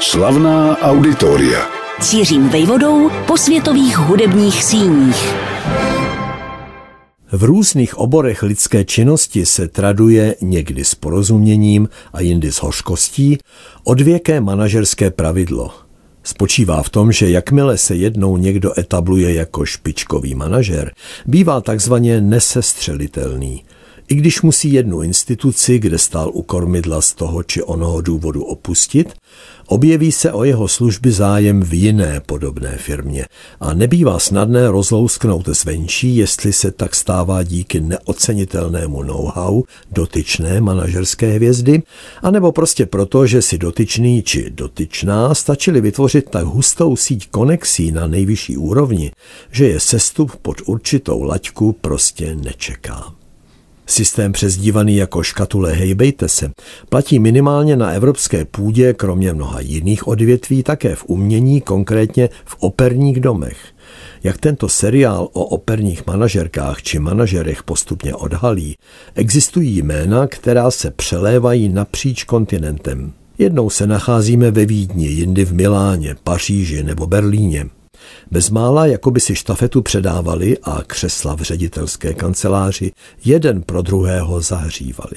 Slavná auditoria. Cířím vejvodou po světových hudebních síních. V různých oborech lidské činnosti se traduje někdy s porozuměním a jindy s hořkostí odvěké manažerské pravidlo. Spočívá v tom, že jakmile se jednou někdo etabluje jako špičkový manažer, bývá takzvaně nesestřelitelný – i když musí jednu instituci, kde stál u kormidla z toho či onoho důvodu opustit, objeví se o jeho služby zájem v jiné podobné firmě a nebývá snadné rozlousknout zvenčí, jestli se tak stává díky neocenitelnému know-how dotyčné manažerské hvězdy, anebo prostě proto, že si dotyčný či dotyčná stačili vytvořit tak hustou síť konexí na nejvyšší úrovni, že je sestup pod určitou laťku prostě nečeká. Systém přezdívaný jako škatule hejbejte se platí minimálně na evropské půdě, kromě mnoha jiných odvětví, také v umění, konkrétně v operních domech. Jak tento seriál o operních manažerkách či manažerech postupně odhalí, existují jména, která se přelévají napříč kontinentem. Jednou se nacházíme ve Vídni, jindy v Miláně, Paříži nebo Berlíně. Bezmála, jako by si štafetu předávali a křesla v ředitelské kanceláři jeden pro druhého zahřívali.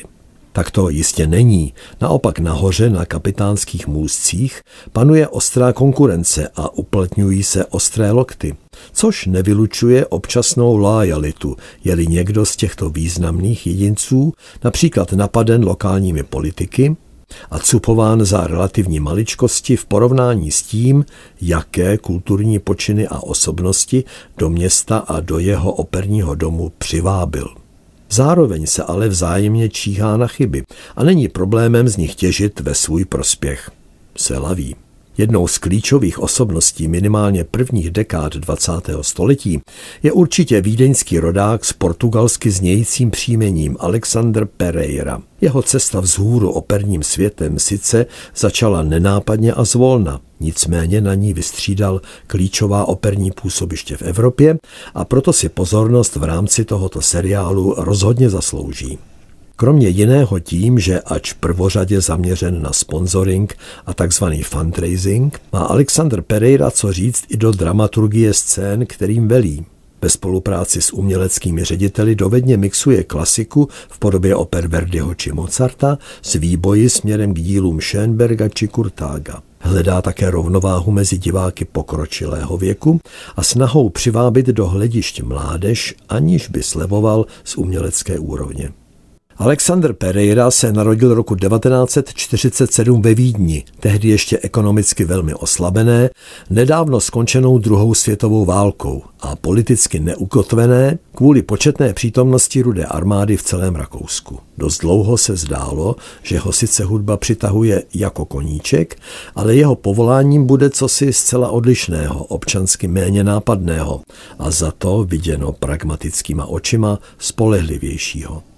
Tak to jistě není. Naopak nahoře na kapitánských můzcích panuje ostrá konkurence a uplatňují se ostré lokty, což nevylučuje občasnou lojalitu, je-li někdo z těchto významných jedinců například napaden lokálními politiky, a cupován za relativní maličkosti v porovnání s tím, jaké kulturní počiny a osobnosti do města a do jeho operního domu přivábil. Zároveň se ale vzájemně číhá na chyby a není problémem z nich těžit ve svůj prospěch. Se laví. Jednou z klíčových osobností minimálně prvních dekád 20. století je určitě vídeňský rodák s portugalsky znějícím příjmením Alexander Pereira. Jeho cesta vzhůru operním světem sice začala nenápadně a zvolna, nicméně na ní vystřídal klíčová operní působiště v Evropě a proto si pozornost v rámci tohoto seriálu rozhodně zaslouží. Kromě jiného tím, že ač prvořadě zaměřen na sponsoring a takzvaný fundraising, má Alexander Pereira co říct i do dramaturgie scén, kterým velí. Ve spolupráci s uměleckými řediteli dovedně mixuje klasiku v podobě oper Verdiho či Mozarta s výboji směrem k dílům Schönberga či Kurtága. Hledá také rovnováhu mezi diváky pokročilého věku a snahou přivábit do hledišť mládež, aniž by slevoval z umělecké úrovně. Alexander Pereira se narodil roku 1947 ve Vídni, tehdy ještě ekonomicky velmi oslabené, nedávno skončenou druhou světovou válkou a politicky neukotvené kvůli početné přítomnosti rudé armády v celém Rakousku. Dost dlouho se zdálo, že ho sice hudba přitahuje jako koníček, ale jeho povoláním bude cosi zcela odlišného, občansky méně nápadného a za to viděno pragmatickýma očima spolehlivějšího.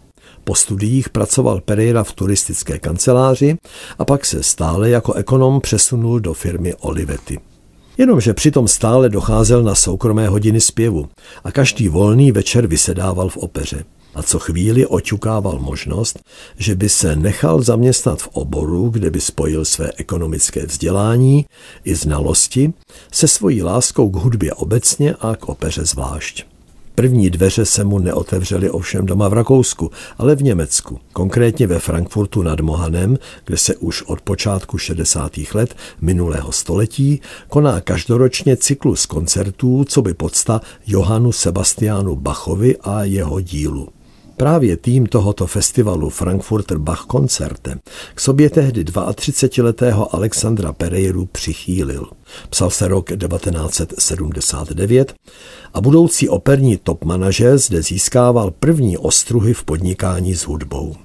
Po studiích pracoval Pereira v turistické kanceláři a pak se stále jako ekonom přesunul do firmy Olivetti. Jenomže přitom stále docházel na soukromé hodiny zpěvu a každý volný večer vysedával v opeře. A co chvíli oťukával možnost, že by se nechal zaměstnat v oboru, kde by spojil své ekonomické vzdělání i znalosti se svojí láskou k hudbě obecně a k opeře zvlášť. První dveře se mu neotevřely ovšem doma v Rakousku, ale v Německu, konkrétně ve Frankfurtu nad Mohanem, kde se už od počátku 60. let minulého století koná každoročně cyklus koncertů, co by podsta Johanu Sebastianu Bachovi a jeho dílu. Právě tým tohoto festivalu Frankfurter Bach Koncerte k sobě tehdy 32-letého Alexandra Pereiru přichýlil. Psal se rok 1979 a budoucí operní top manažer zde získával první ostruhy v podnikání s hudbou.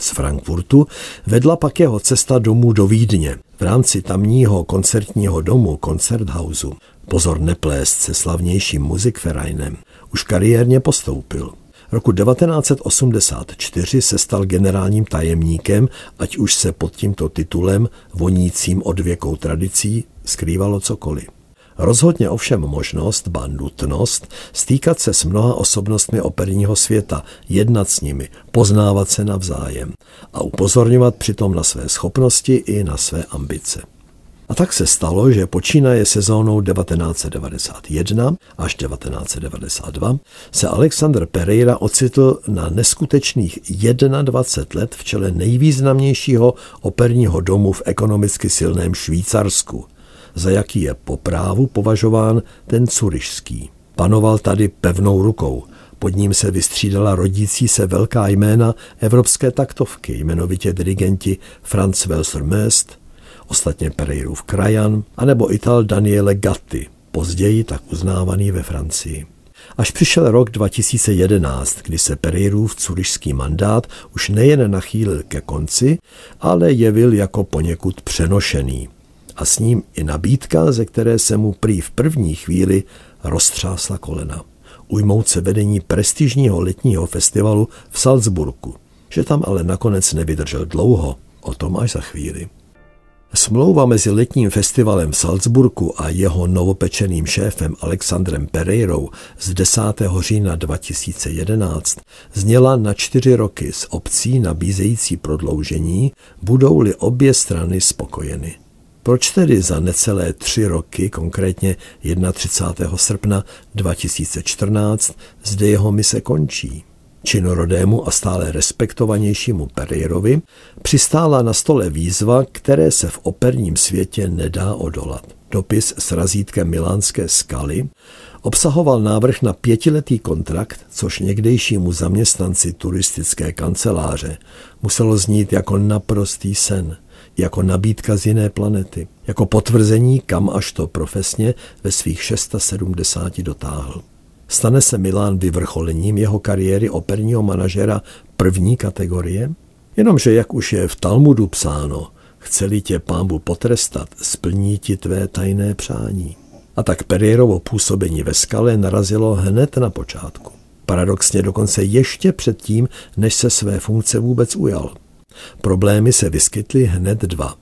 Z Frankfurtu vedla pak jeho cesta domů do Vídně. V rámci tamního koncertního domu Koncerthausu pozor neplést se slavnějším muzikvereinem, už kariérně postoupil. Roku 1984 se stal generálním tajemníkem, ať už se pod tímto titulem, vonícím odvěkou tradicí, skrývalo cokoliv. Rozhodně ovšem možnost, ba nutnost, stýkat se s mnoha osobnostmi operního světa, jednat s nimi, poznávat se navzájem a upozorňovat přitom na své schopnosti i na své ambice. A tak se stalo, že počínaje sezónou 1991 až 1992 se Alexander Pereira ocitl na neskutečných 21 let v čele nejvýznamnějšího operního domu v ekonomicky silném Švýcarsku, za jaký je po právu považován ten curišský. Panoval tady pevnou rukou, pod ním se vystřídala rodící se velká jména evropské taktovky, jmenovitě dirigenti Franz Welser Möst, ostatně Pereirův krajan, anebo Ital Daniele Gatti, později tak uznávaný ve Francii. Až přišel rok 2011, kdy se Pereirův curišský mandát už nejen nachýlil ke konci, ale jevil jako poněkud přenošený. A s ním i nabídka, ze které se mu prý v první chvíli roztřásla kolena. Ujmout se vedení prestižního letního festivalu v Salzburgu, že tam ale nakonec nevydržel dlouho, o tom až za chvíli. Smlouva mezi letním festivalem v Salzburgu a jeho novopečeným šéfem Alexandrem Pereirou z 10. října 2011 zněla na čtyři roky s obcí nabízející prodloužení, budou-li obě strany spokojeny. Proč tedy za necelé tři roky, konkrétně 31. srpna 2014, zde jeho mise končí? Činorodému a stále respektovanějšímu Pereirovi přistála na stole výzva, které se v operním světě nedá odolat. Dopis s razítkem milánské skaly obsahoval návrh na pětiletý kontrakt, což někdejšímu zaměstnanci turistické kanceláře muselo znít jako naprostý sen, jako nabídka z jiné planety, jako potvrzení, kam až to profesně ve svých 670 dotáhl. Stane se Milán vyvrcholením jeho kariéry operního manažera první kategorie? Jenomže, jak už je v Talmudu psáno, chceli tě pámbu potrestat, splní ti tvé tajné přání. A tak Periérovo působení ve skale narazilo hned na počátku. Paradoxně dokonce ještě předtím, než se své funkce vůbec ujal. Problémy se vyskytly hned dva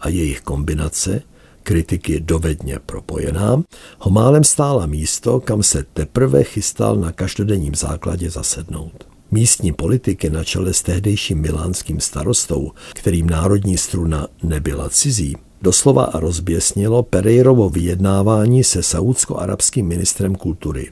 a jejich kombinace kritiky dovedně propojená, ho málem stála místo, kam se teprve chystal na každodenním základě zasednout. Místní politiky na čele s tehdejším milánským starostou, kterým národní struna nebyla cizí, doslova a rozběsnilo Pereirovo vyjednávání se saudsko-arabským ministrem kultury.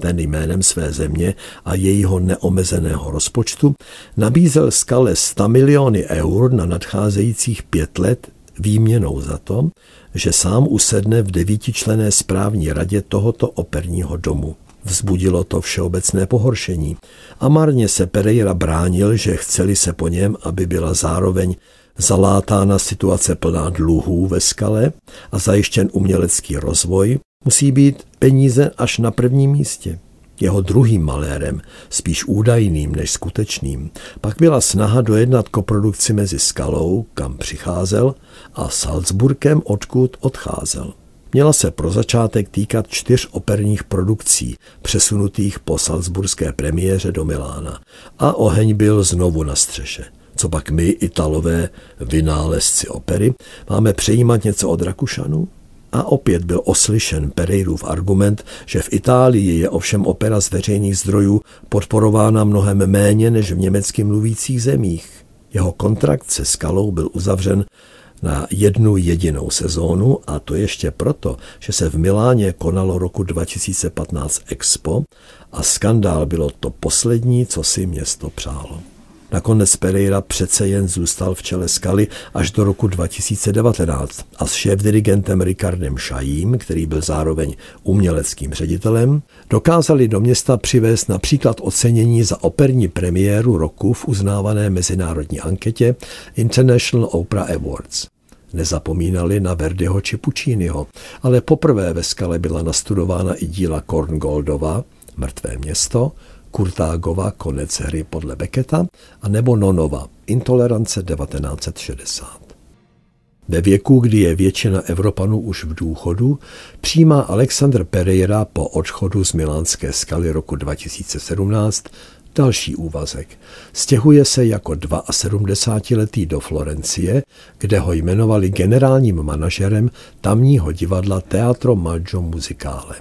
Ten jménem své země a jejího neomezeného rozpočtu nabízel skale 100 miliony eur na nadcházejících pět let výměnou za to, že sám usedne v devítičlené správní radě tohoto operního domu. Vzbudilo to všeobecné pohoršení a marně se Pereira bránil, že chceli se po něm, aby byla zároveň zalátána situace plná dluhů ve skale a zajištěn umělecký rozvoj, musí být peníze až na prvním místě. Jeho druhým malérem, spíš údajným než skutečným, pak byla snaha dojednat koprodukci mezi Skalou, kam přicházel, a Salzburkem, odkud odcházel. Měla se pro začátek týkat čtyř operních produkcí, přesunutých po salzburské premiéře do Milána. A oheň byl znovu na střeše. Co pak my, Italové, vynálezci opery, máme přejímat něco od Rakušanů? A opět byl oslyšen Pereirův argument, že v Itálii je ovšem opera z veřejných zdrojů podporována mnohem méně než v německy mluvících zemích. Jeho kontrakt se Skalou byl uzavřen na jednu jedinou sezónu a to ještě proto, že se v Miláně konalo roku 2015 Expo a skandál bylo to poslední, co si město přálo. Nakonec Pereira přece jen zůstal v čele skaly až do roku 2019 a s šéf-dirigentem Ricardem Šajím, který byl zároveň uměleckým ředitelem, dokázali do města přivést například ocenění za operní premiéru roku v uznávané mezinárodní anketě International Opera Awards. Nezapomínali na Verdiho či Pucciniho, ale poprvé ve skale byla nastudována i díla Korngoldova, Mrtvé město, Kurtágova Konec hry podle Beketa a nebo Nonova Intolerance 1960. Ve věku, kdy je většina Evropanů už v důchodu, přijímá Alexander Pereira po odchodu z Milánské skaly roku 2017 další úvazek. Stěhuje se jako 72-letý do Florencie, kde ho jmenovali generálním manažerem tamního divadla Teatro Maggio Musicale.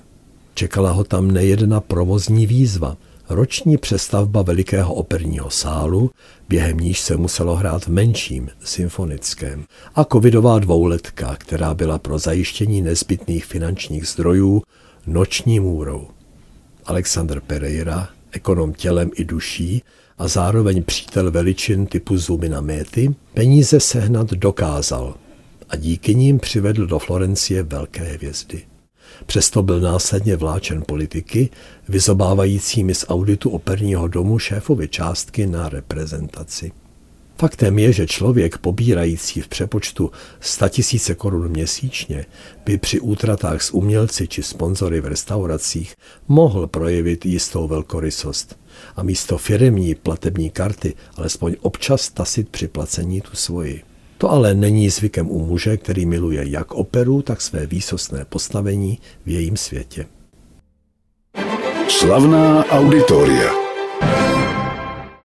Čekala ho tam nejedna provozní výzva – roční přestavba velikého operního sálu, během níž se muselo hrát v menším symfonickém, a covidová dvouletka, která byla pro zajištění nezbytných finančních zdrojů noční můrou. Alexander Pereira, ekonom tělem i duší a zároveň přítel veličin typu Zubina Méty, peníze sehnat dokázal a díky ním přivedl do Florencie velké hvězdy. Přesto byl následně vláčen politiky, vyzobávajícími z auditu operního domu šéfovi částky na reprezentaci. Faktem je, že člověk pobírající v přepočtu 100 tisíce korun měsíčně by při útratách s umělci či sponzory v restauracích mohl projevit jistou velkorysost a místo firemní platební karty alespoň občas tasit při placení tu svoji. To ale není zvykem u muže, který miluje jak operu, tak své výsostné postavení v jejím světě. Slavná auditoria.